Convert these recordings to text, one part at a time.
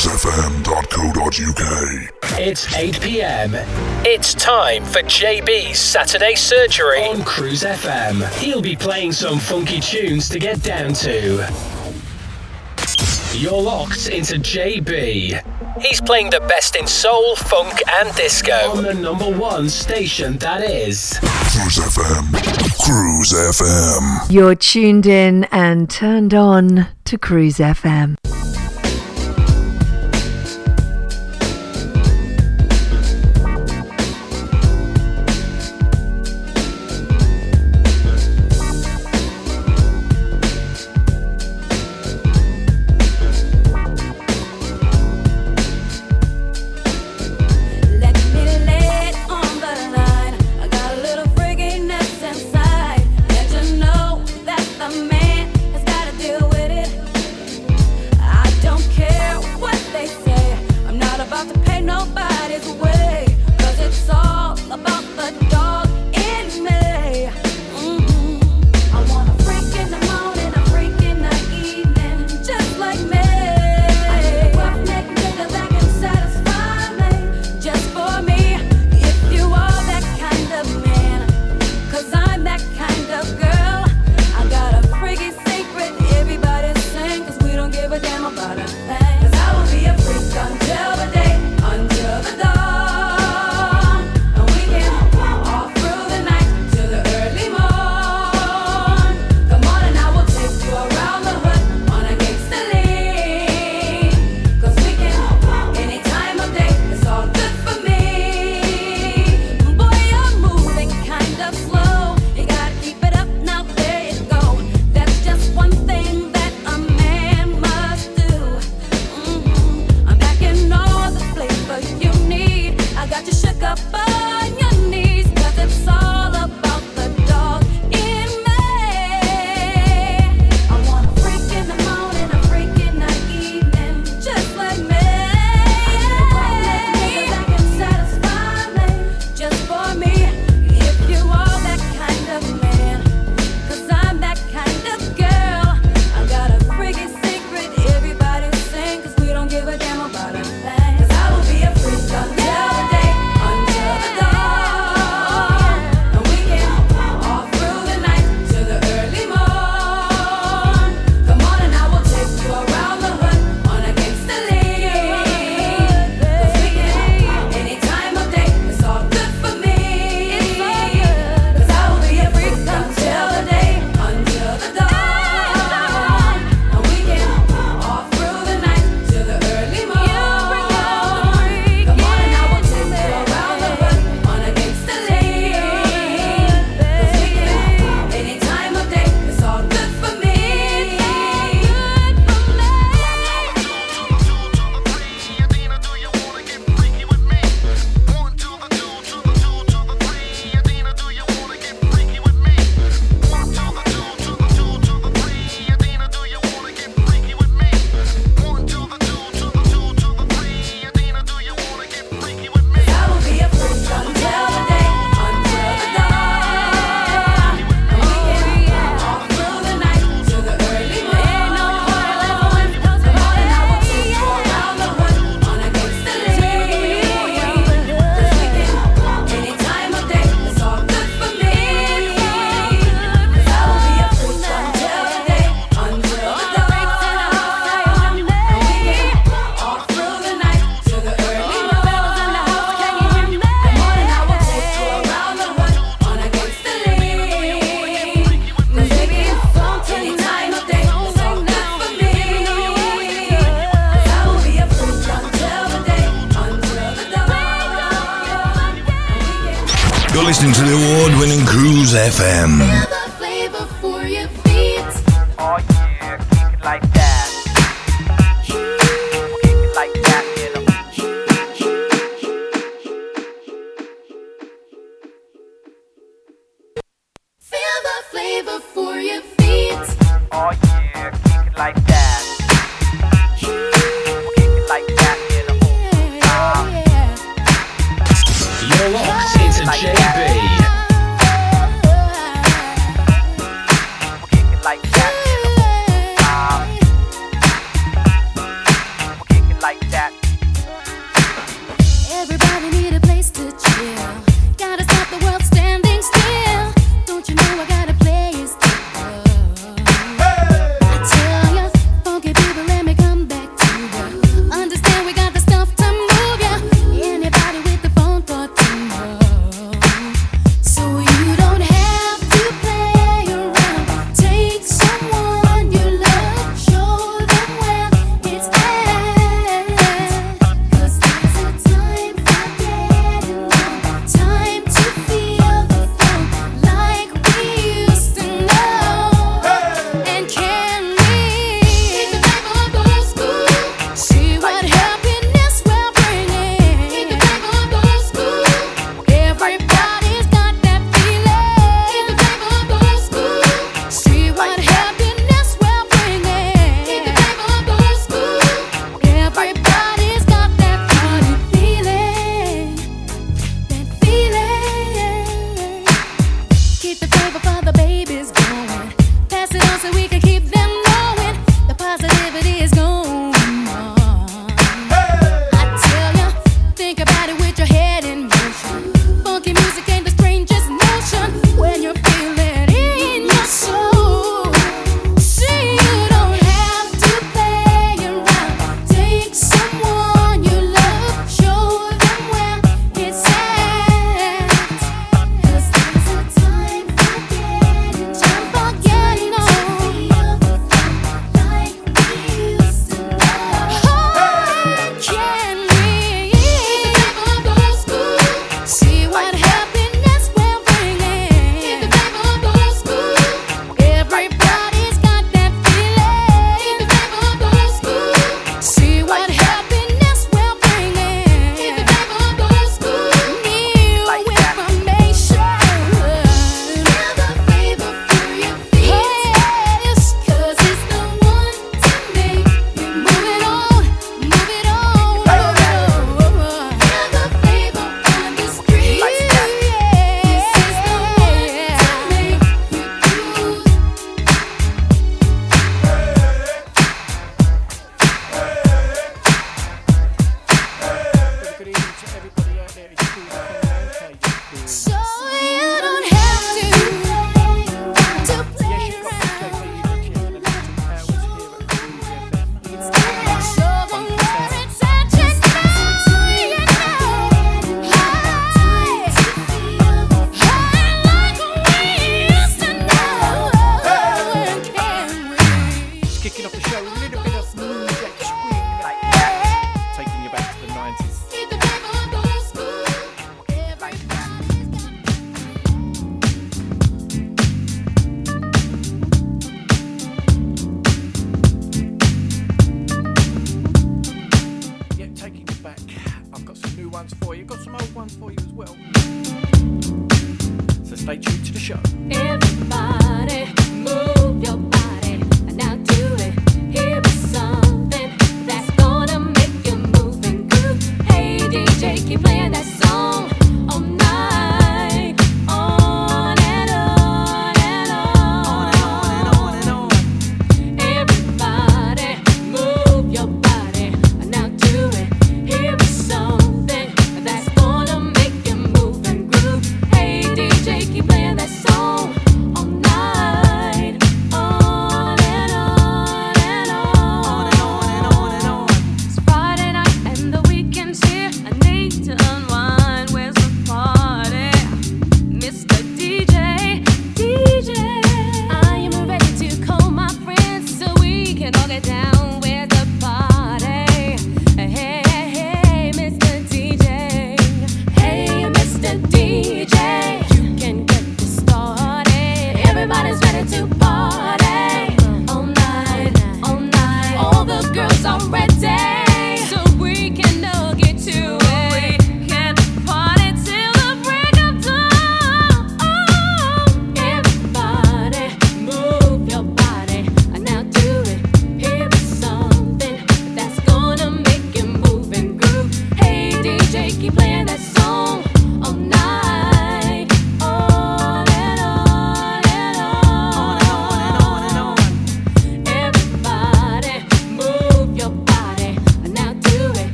cruisefm.co.uk. It's 8 pm. It's time for JB's Saturday Surgery on Cruise FM. He'll be playing some funky tunes to get down to. You're locked into JB. He's playing the best in soul, funk, and disco on the number one station that is Cruise FM. Cruise FM. You're tuned in and turned on to Cruise FM.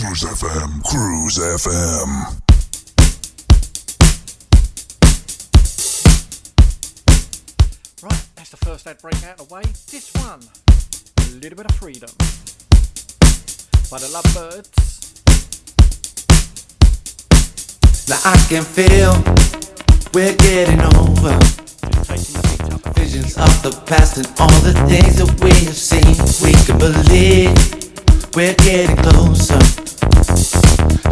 Cruise FM. Cruise FM. Right, that's the first ad break out of the way. This one, a little bit of freedom. By the Lovebirds. Now I can feel we're getting over Just taking the beat up. visions of the past and all the things that we have seen. We can believe we're getting closer.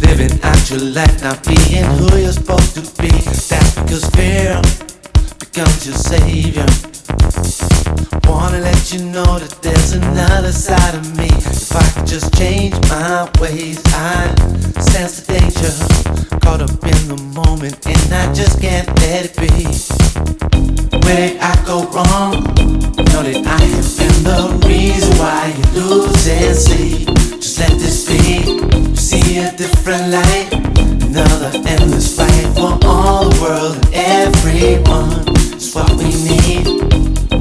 Living out your life, not being who you're supposed to be. That's because fear becomes your savior. Wanna let you know that there's another side of me. If I could just change my ways, I sense the danger. Caught up in the moment, and I just can't let it be. Where did I go wrong? Know that I have been the reason why you lose and see. Just let this be. See a different light. Another endless fight for all the world and everyone. It's what we need.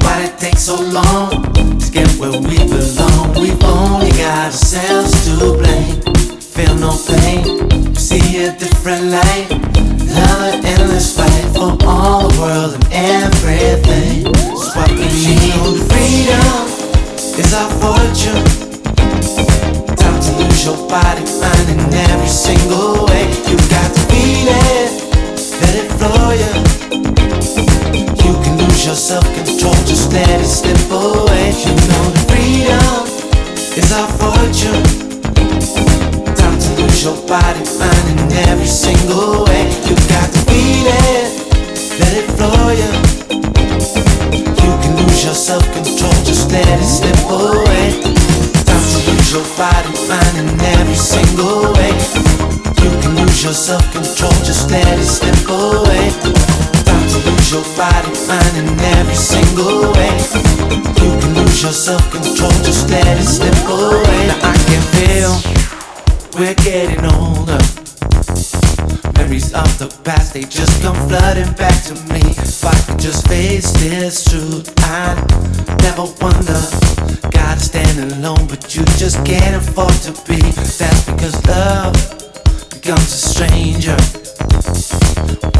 Why it take so long to get where we belong? We've only got ourselves to blame. Feel no pain. See a different light. Another endless fight for all the world and everything. It's what. Freedom is our fortune. Time to lose your body, mind in every single way. You've got to feel it, let it flow you. You can lose your self-control, just let it slip away. You know that freedom is our fortune. Time to lose your body, mind in every single way. You let it flow you. You can lose your self-control, just let it slip away. Time to lose your body, mind in every single way. You can lose your self-control, just let it slip away. Time to lose your body, mind in every single way. You can lose your self-control, just let it slip away. Now I can feel we're getting older. Memories of the past, they just come flooding back to me. If I could just face this truth, I'd never wonder. Gotta stand alone, but you just can't afford to be. That's because love becomes a stranger.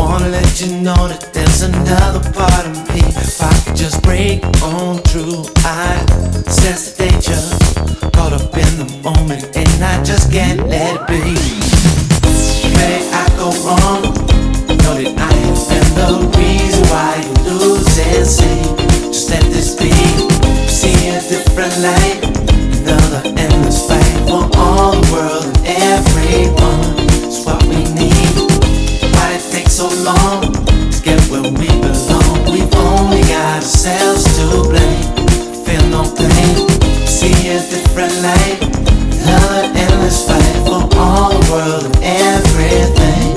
Wanna let you know that there's another part of me. If I could just break on through, I sense the danger. Caught up in the moment, and I just can't let it be. Did I go wrong? Know that I been the reason why you lose and see. Just let this be. See a different light. Another endless fight for all the world and everyone. It's what we need. Why it take so long to get where we belong? We've only got ourselves to blame. Feel no pain. See a different light. Another endless fight for all the world and everything.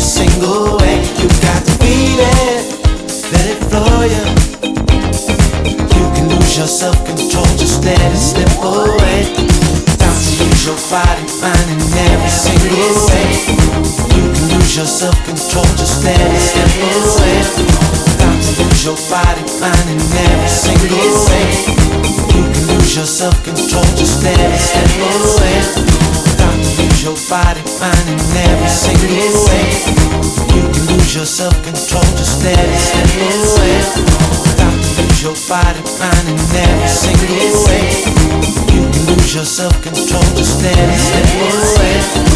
Single way. You got to feel it, let it flow you. Lose your self-control, just let it slip away. Time to lose your body, mind in every single way. You can lose your self-control, just let it slip away. Time to lose your body, mind in every single way. You can lose your self-control, just let it slip away. Got to lose your body, mind, in every single way. You can lose your self-control, just let it slip away. Lose your body, mind, in every single way. You can lose your self-control, just let it slip away.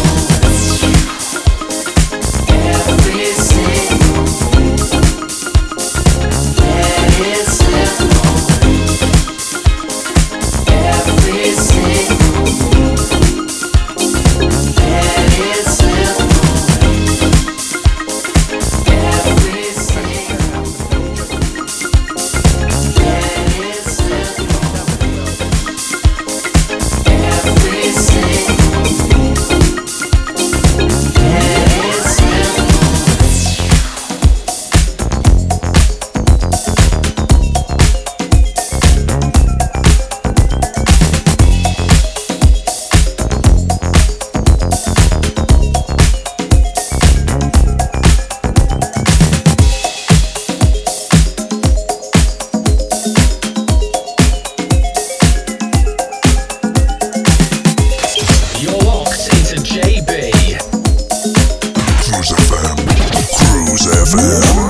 Cruise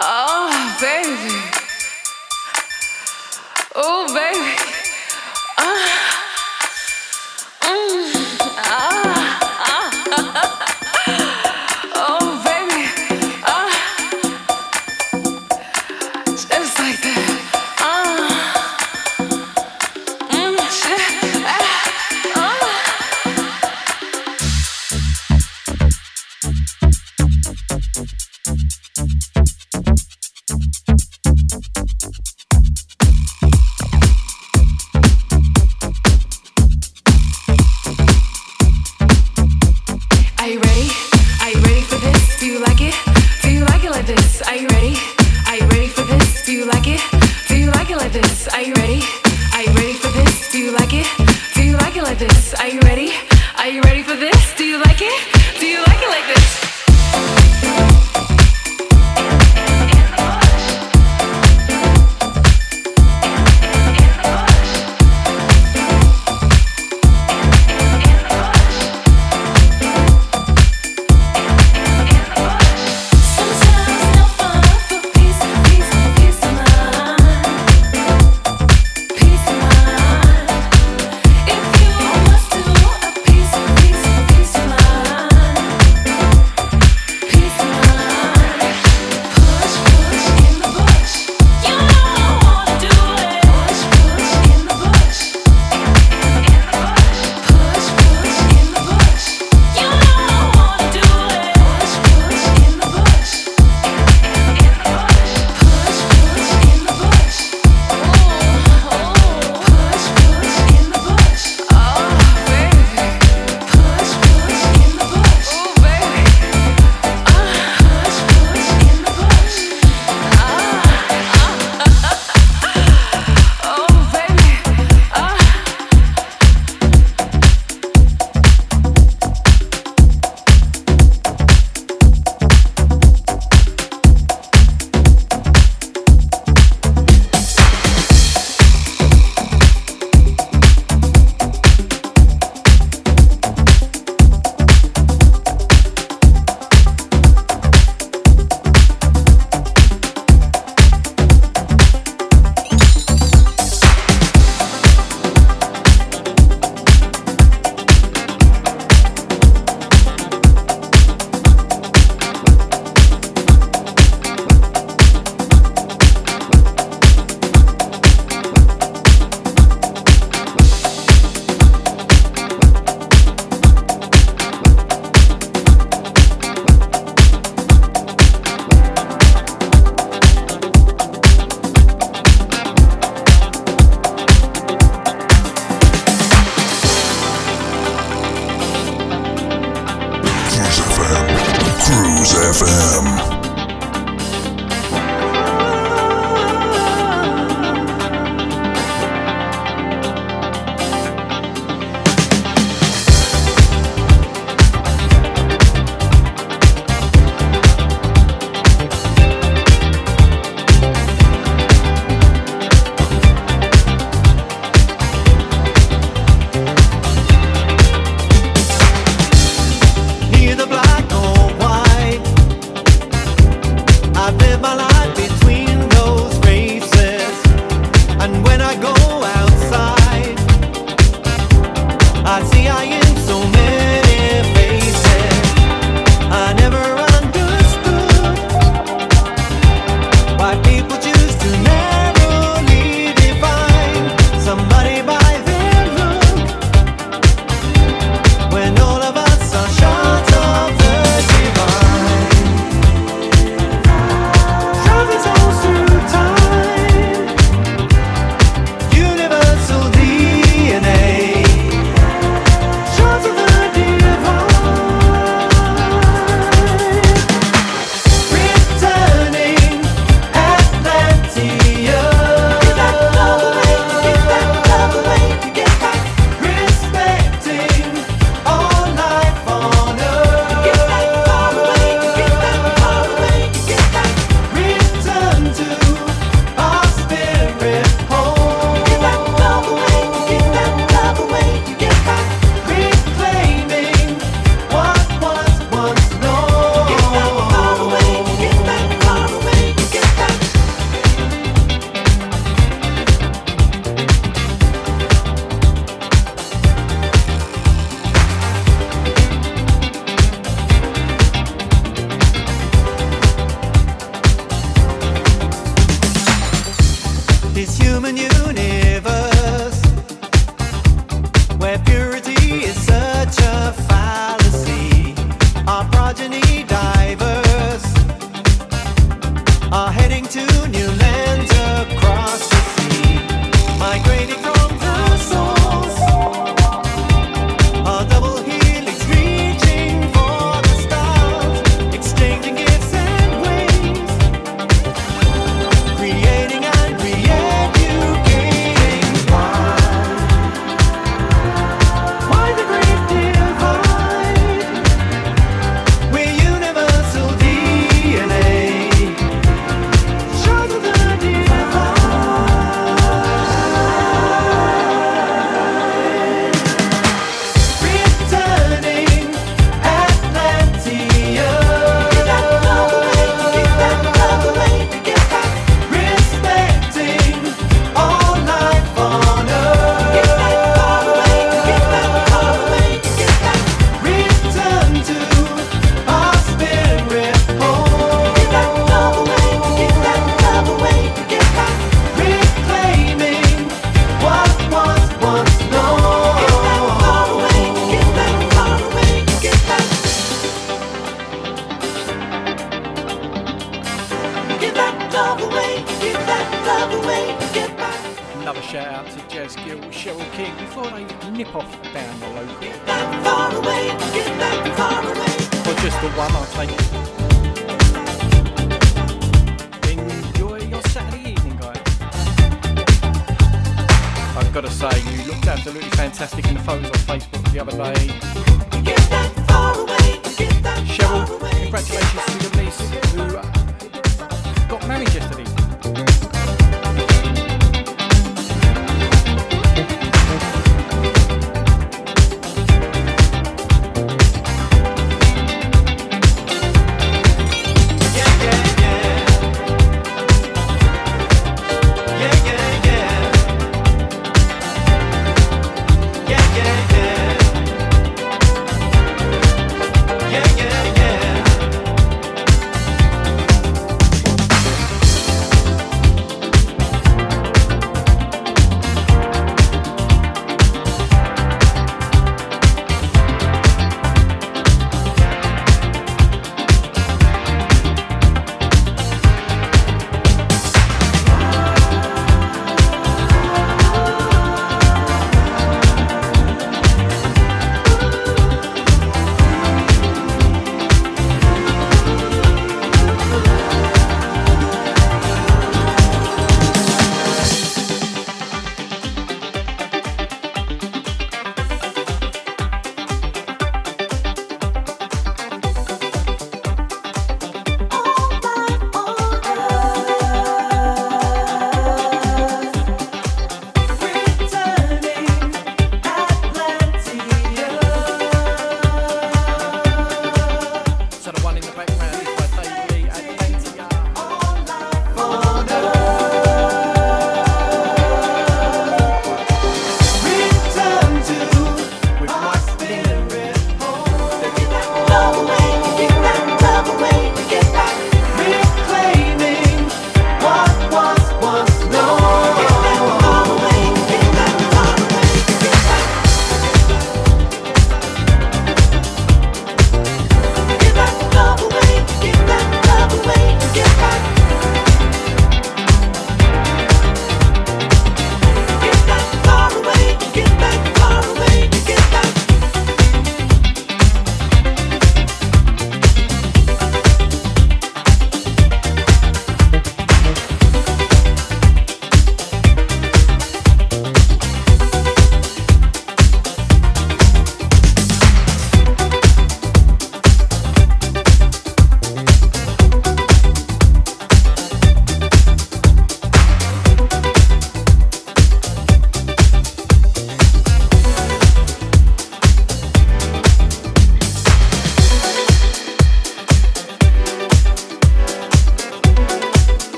Oh, baby. Oh, baby.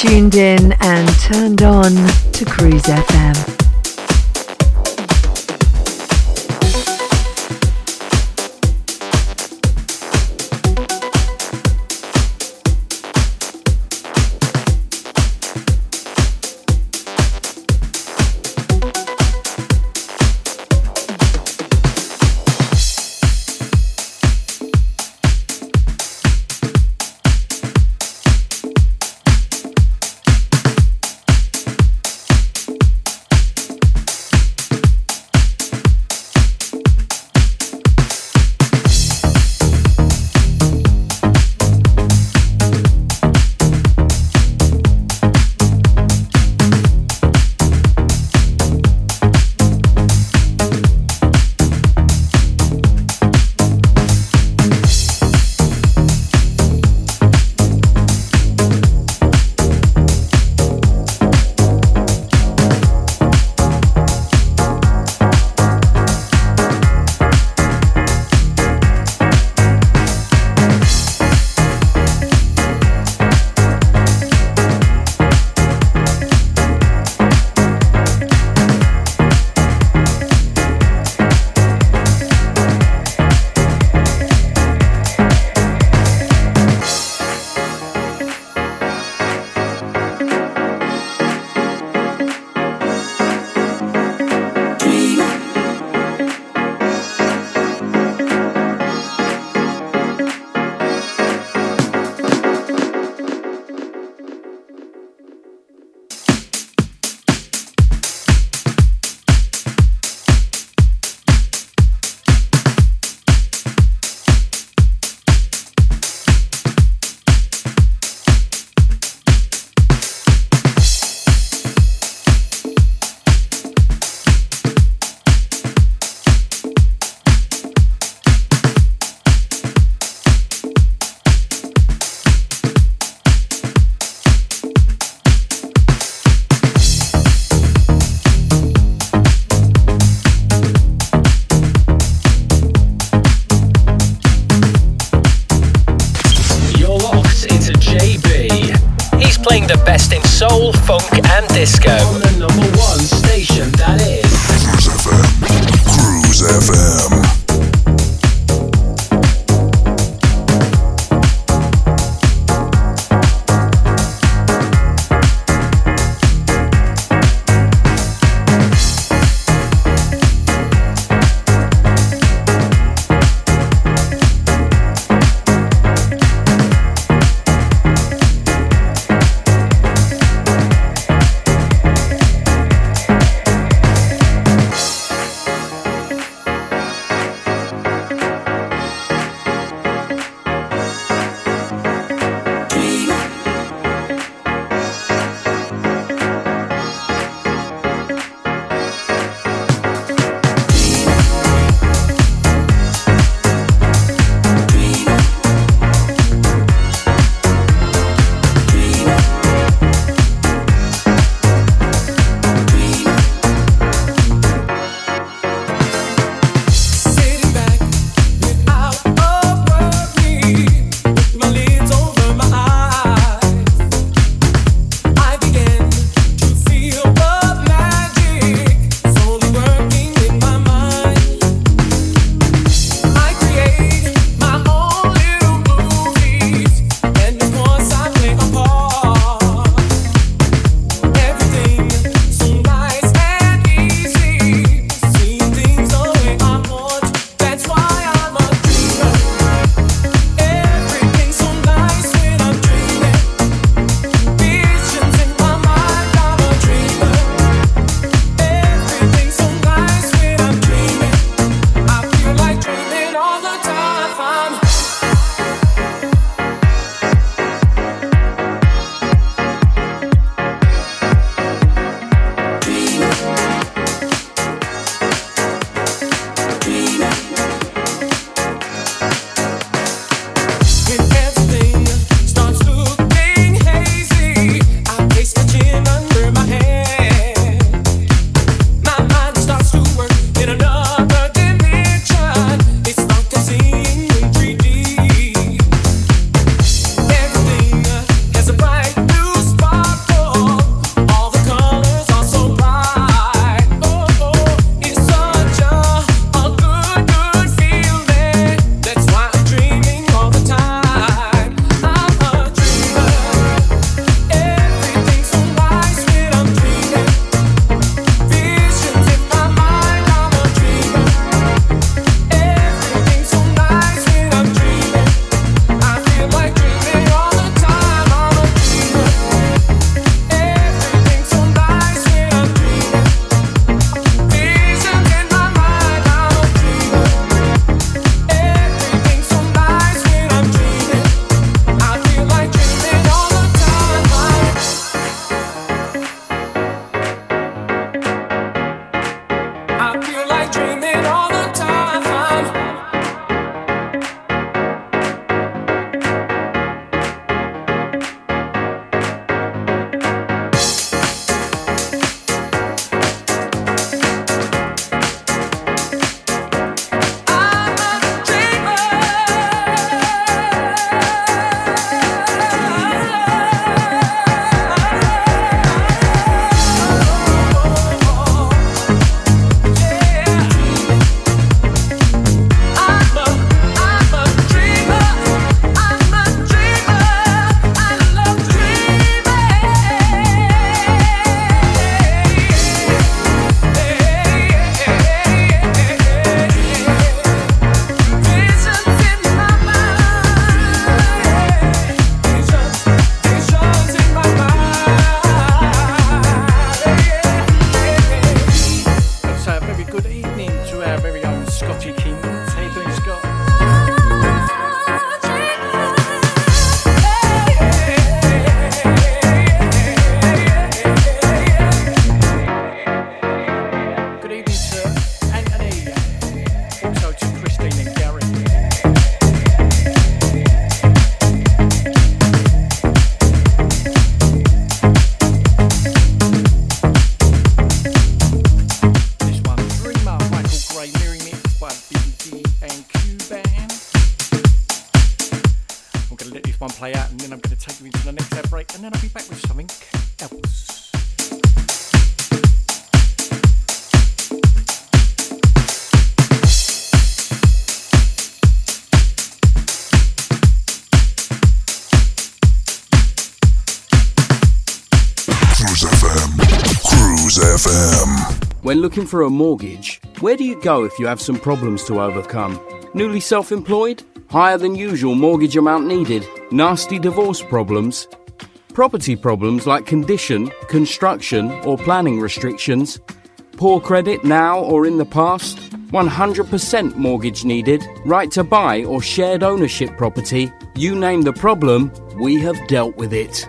Tuned in and turned on I'm going to take you into the next ad break and then I'll be back with something else. Cruise FM. Cruise FM. When looking for a mortgage, where do you go if you have some problems to overcome? Newly self employed? Higher than usual mortgage amount needed? Nasty divorce problems? Property problems like condition, construction, or planning restrictions? Poor credit now or in the past? 100% mortgage needed? Right to buy or shared ownership property? You name the problem, we have dealt with it.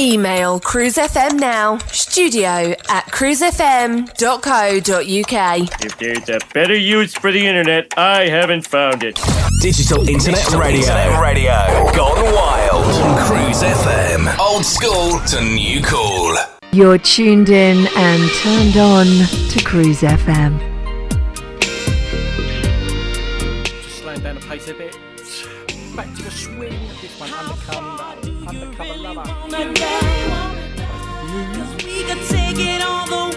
Email cruisefm now, studio at cruisefm.co.uk. If there's a better use for the internet, I haven't found it. Digital Internet Digital Radio. Internet Radio. Gone wild. On Cruise FM. Old school to new cool. You're tuned in and turned on to Cruise FM. Just slowing down the pace a bit. Back to the all the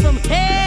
from head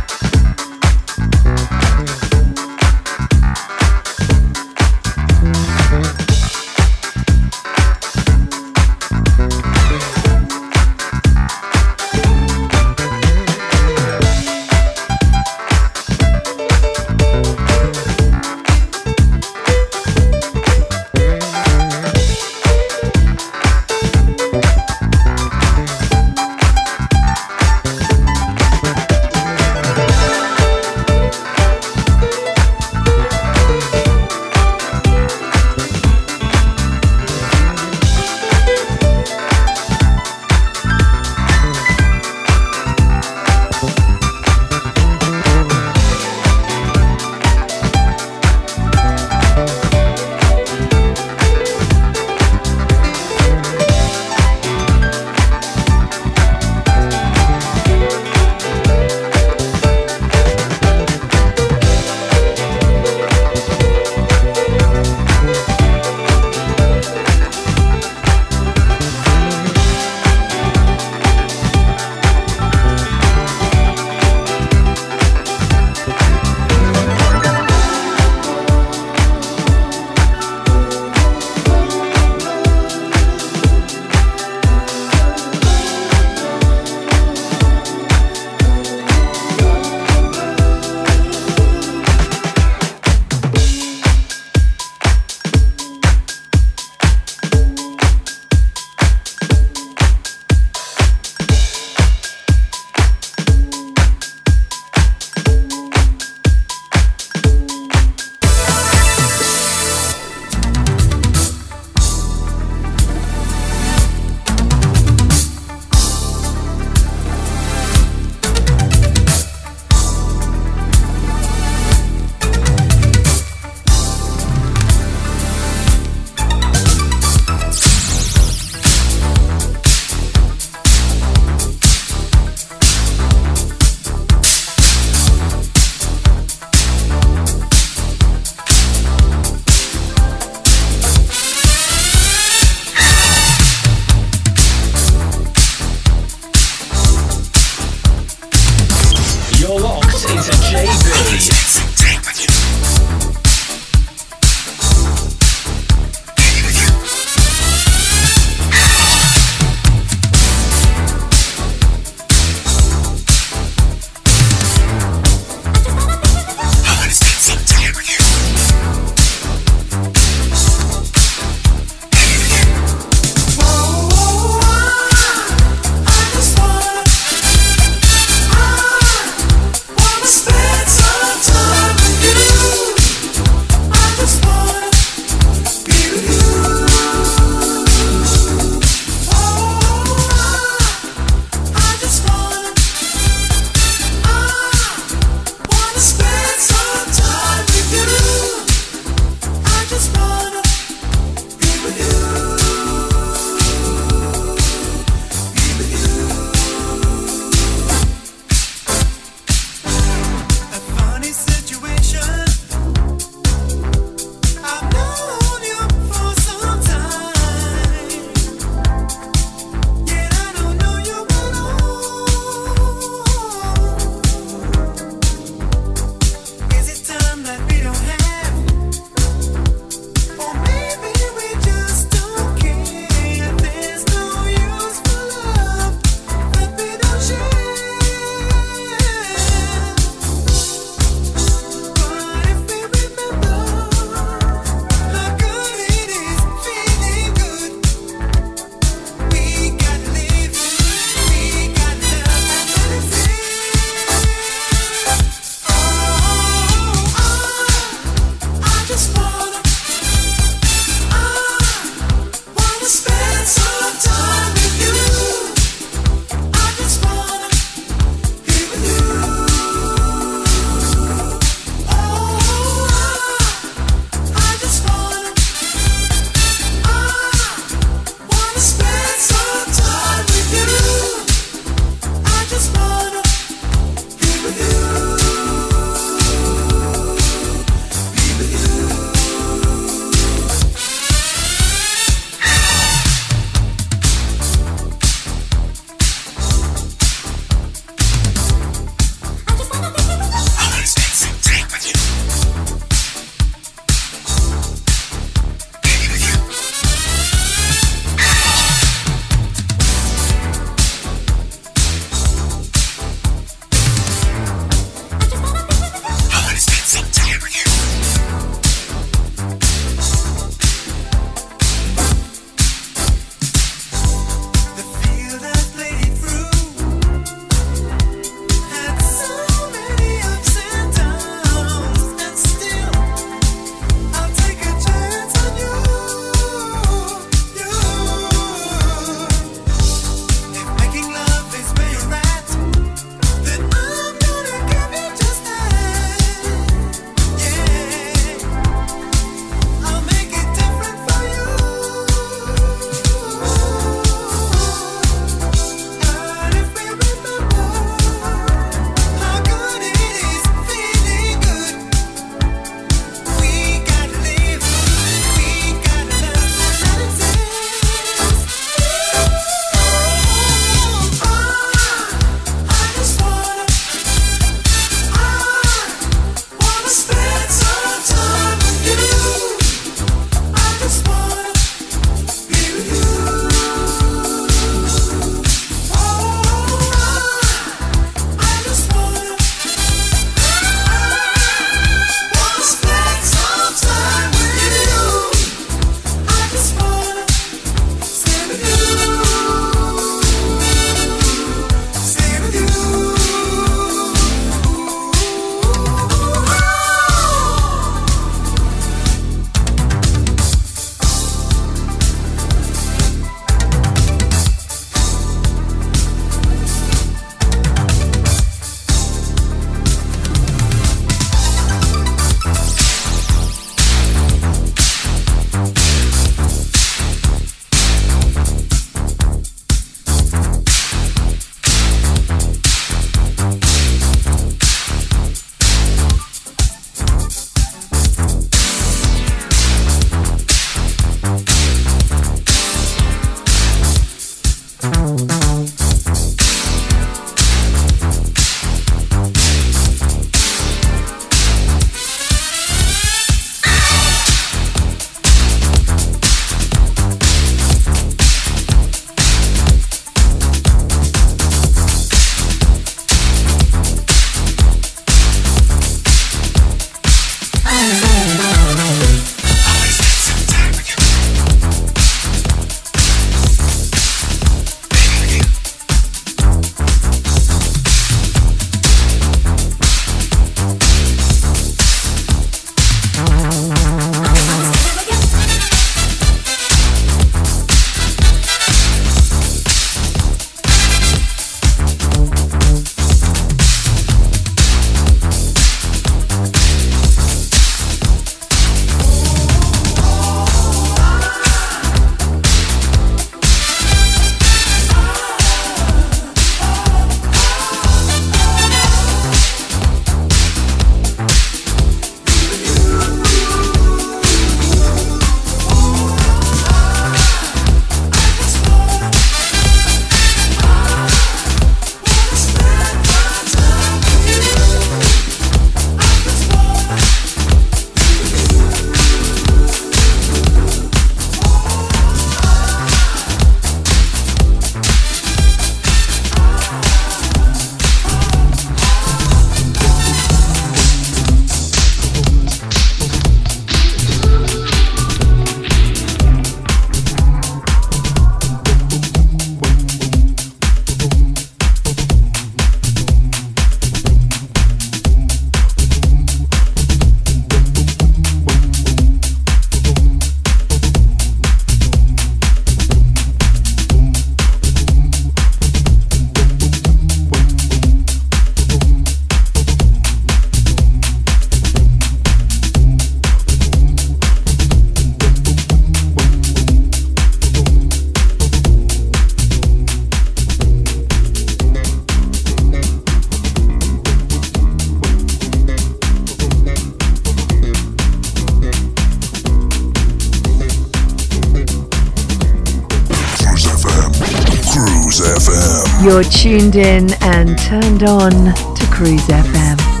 tuned in and turned on to Cruise FM.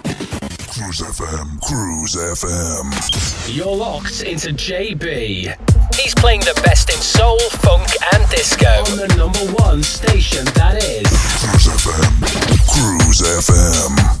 Cruise FM, Cruise FM. You're locked into JB. He's playing the best in soul, funk, and disco on the number one station that is Cruise FM, Cruise FM.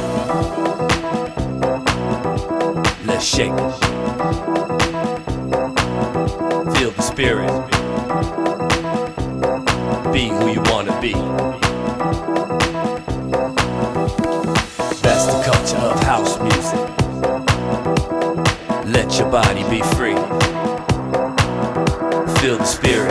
Shake. Feel the spirit. Be who you wanna be. That's the culture of house music. Let your body be free. Feel the spirit.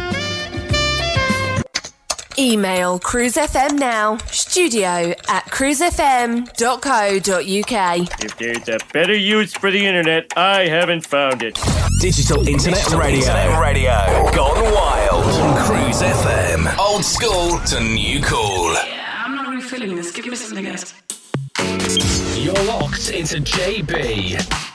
Email cruisefm now, studio at cruisefm.co.uk. If there's a better use for the internet, I haven't found it. Digital Internet Radio. Internet radio. Gone wild. On Cruise FM. Old school to new cool. Yeah, I'm not really feeling this. Give me something else. You're locked into JB.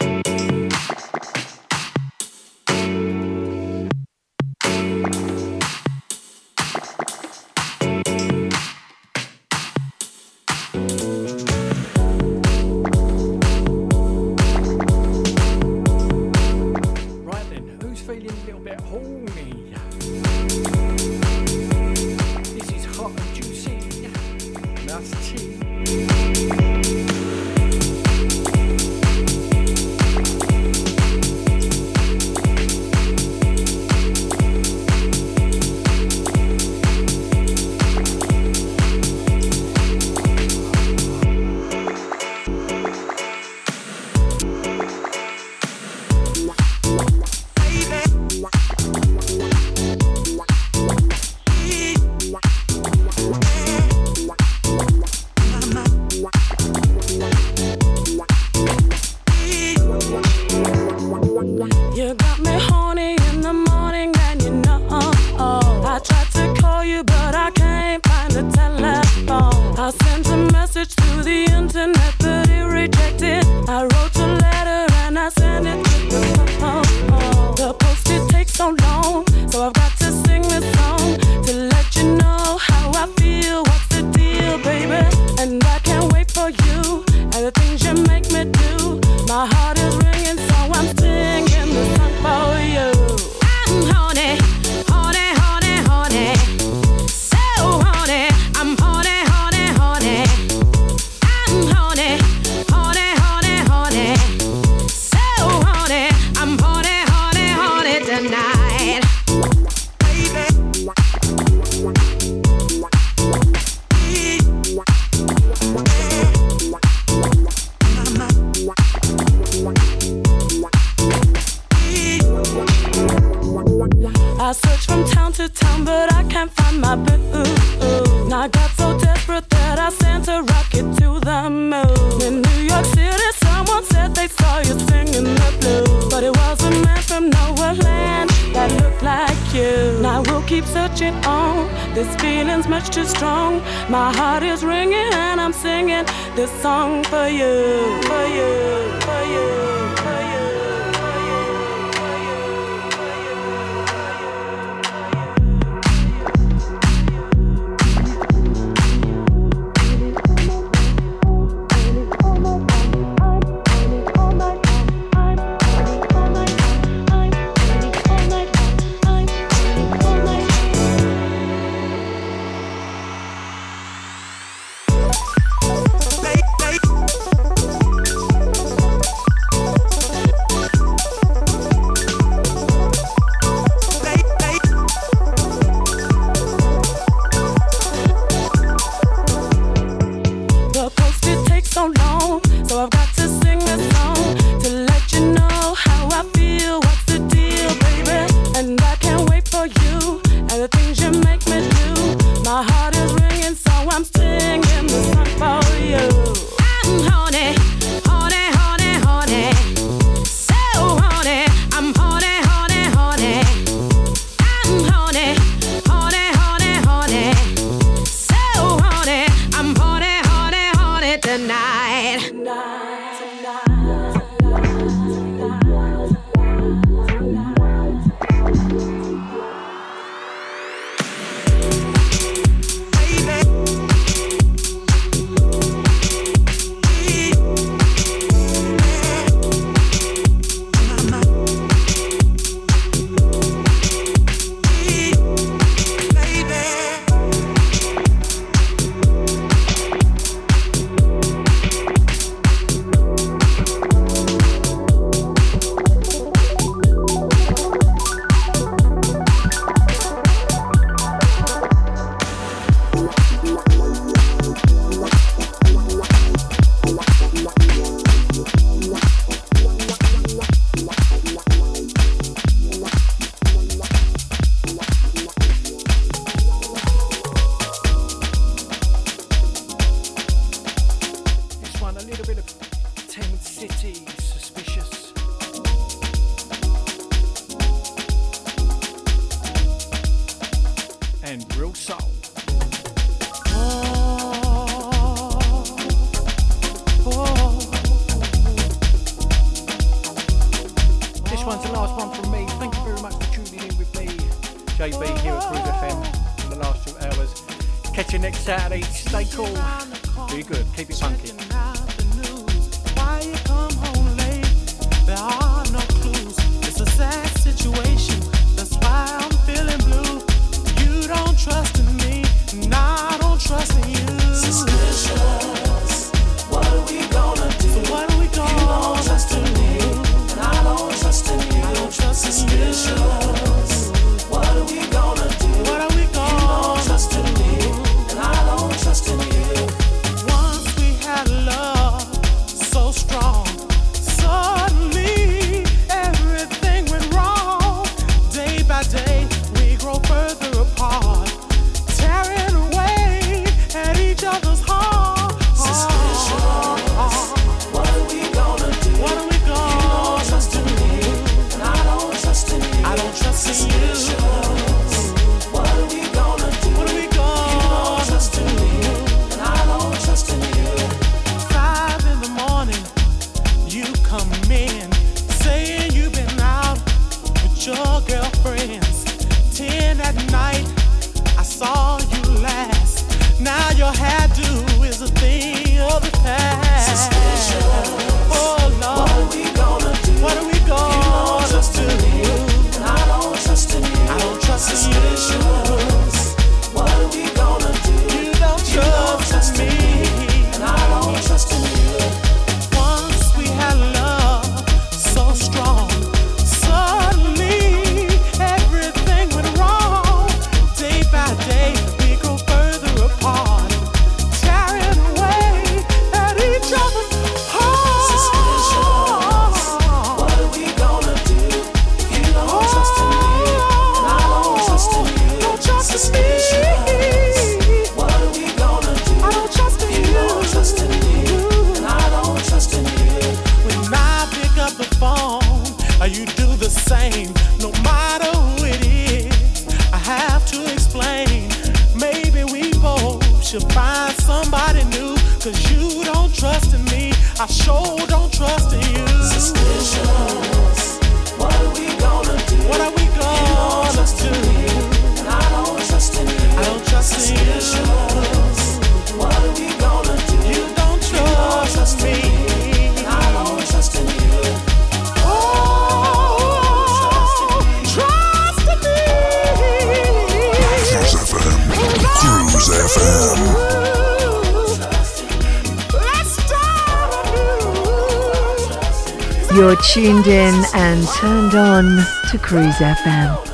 FM.